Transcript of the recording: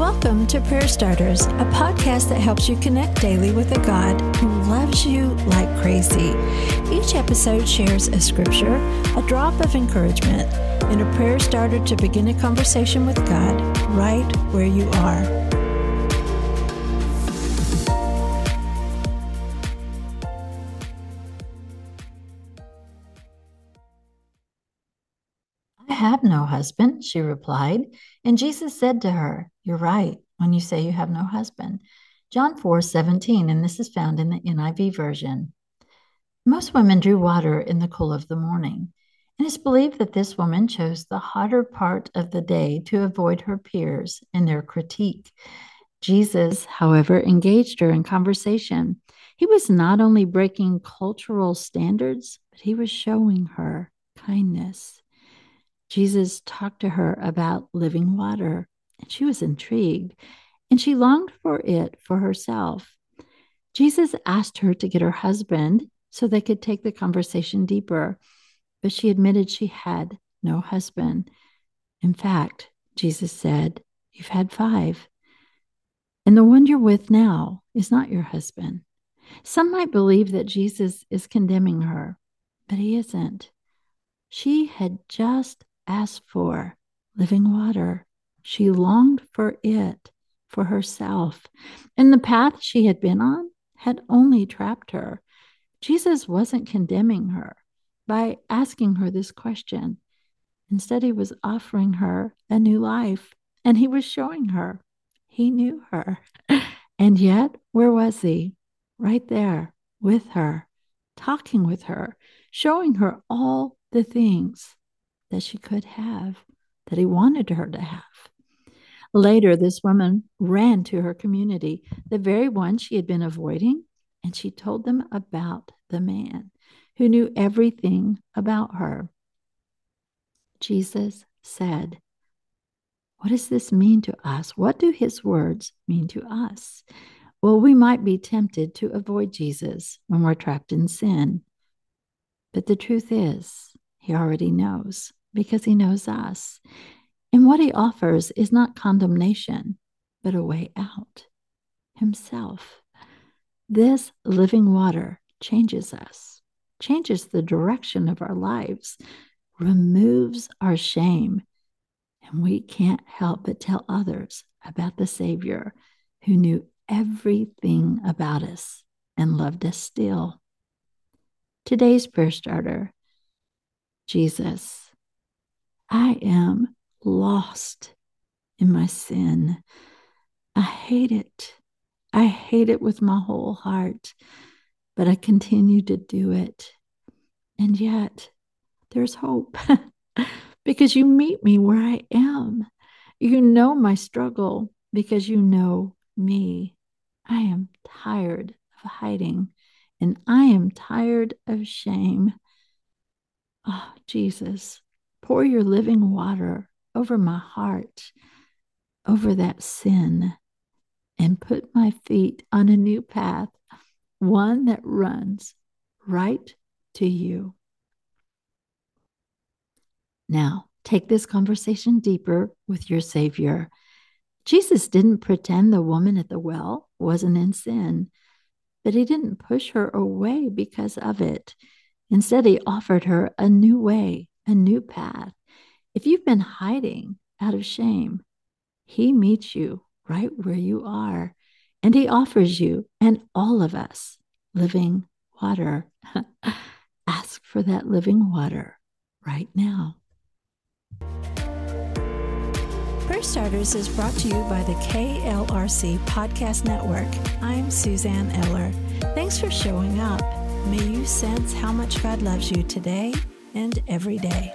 Welcome to Prayer Starters, a podcast that helps you connect daily with a God who loves you like crazy. Each episode shares a scripture, a drop of encouragement, and a prayer starter to begin a conversation with God right where you are. Have no husband, she replied. And Jesus said to her, You're right when you say you have no husband. John 4 17, and this is found in the NIV version. Most women drew water in the cool of the morning. And it's believed that this woman chose the hotter part of the day to avoid her peers and their critique. Jesus, however, engaged her in conversation. He was not only breaking cultural standards, but he was showing her kindness. Jesus talked to her about living water, and she was intrigued, and she longed for it for herself. Jesus asked her to get her husband so they could take the conversation deeper, but she admitted she had no husband. In fact, Jesus said, You've had five, and the one you're with now is not your husband. Some might believe that Jesus is condemning her, but he isn't. She had just asked for living water. She longed for it for herself, and the path she had been on had only trapped her. Jesus wasn't condemning her by asking her this question. Instead, he was offering her a new life, and he was showing her he knew her. And yet, where was he? Right there with her, talking with her, showing her all the things that she could have, that he wanted her to have. Later, this woman ran to her community, the very one she had been avoiding, and she told them about the man who knew everything about her. Jesus said, What does this mean to us? What do his words mean to us? Well, we might be tempted to avoid Jesus when we're trapped in sin. But the truth is, he already knows because he knows us. And what he offers is not condemnation, but a way out himself. This living water changes us, changes the direction of our lives, removes our shame, and we can't help but tell others about the Savior who knew everything about us and loved us still. Today's prayer starter Jesus, I am lost in my sin. I hate it. I hate it with my whole heart, but I continue to do it. And yet, there's hope because you meet me where I am. You know my struggle because you know me. I am tired of hiding and I am tired of shame. Oh, Jesus, pour your living water over my heart, over that sin, and put my feet on a new path, one that runs right to you. Now, take this conversation deeper with your Savior. Jesus didn't pretend the woman at the well wasn't in sin, but he didn't push her away because of it. Instead, he offered her a new way a new path. If you've been hiding out of shame, He meets you right where you are, and He offers you and all of us living water. Ask for that living water right now. Prayer Starters is brought to you by the KLRC Podcast Network. I'm Suzanne Eller. Thanks for showing up. May you sense how much God loves you today and every day.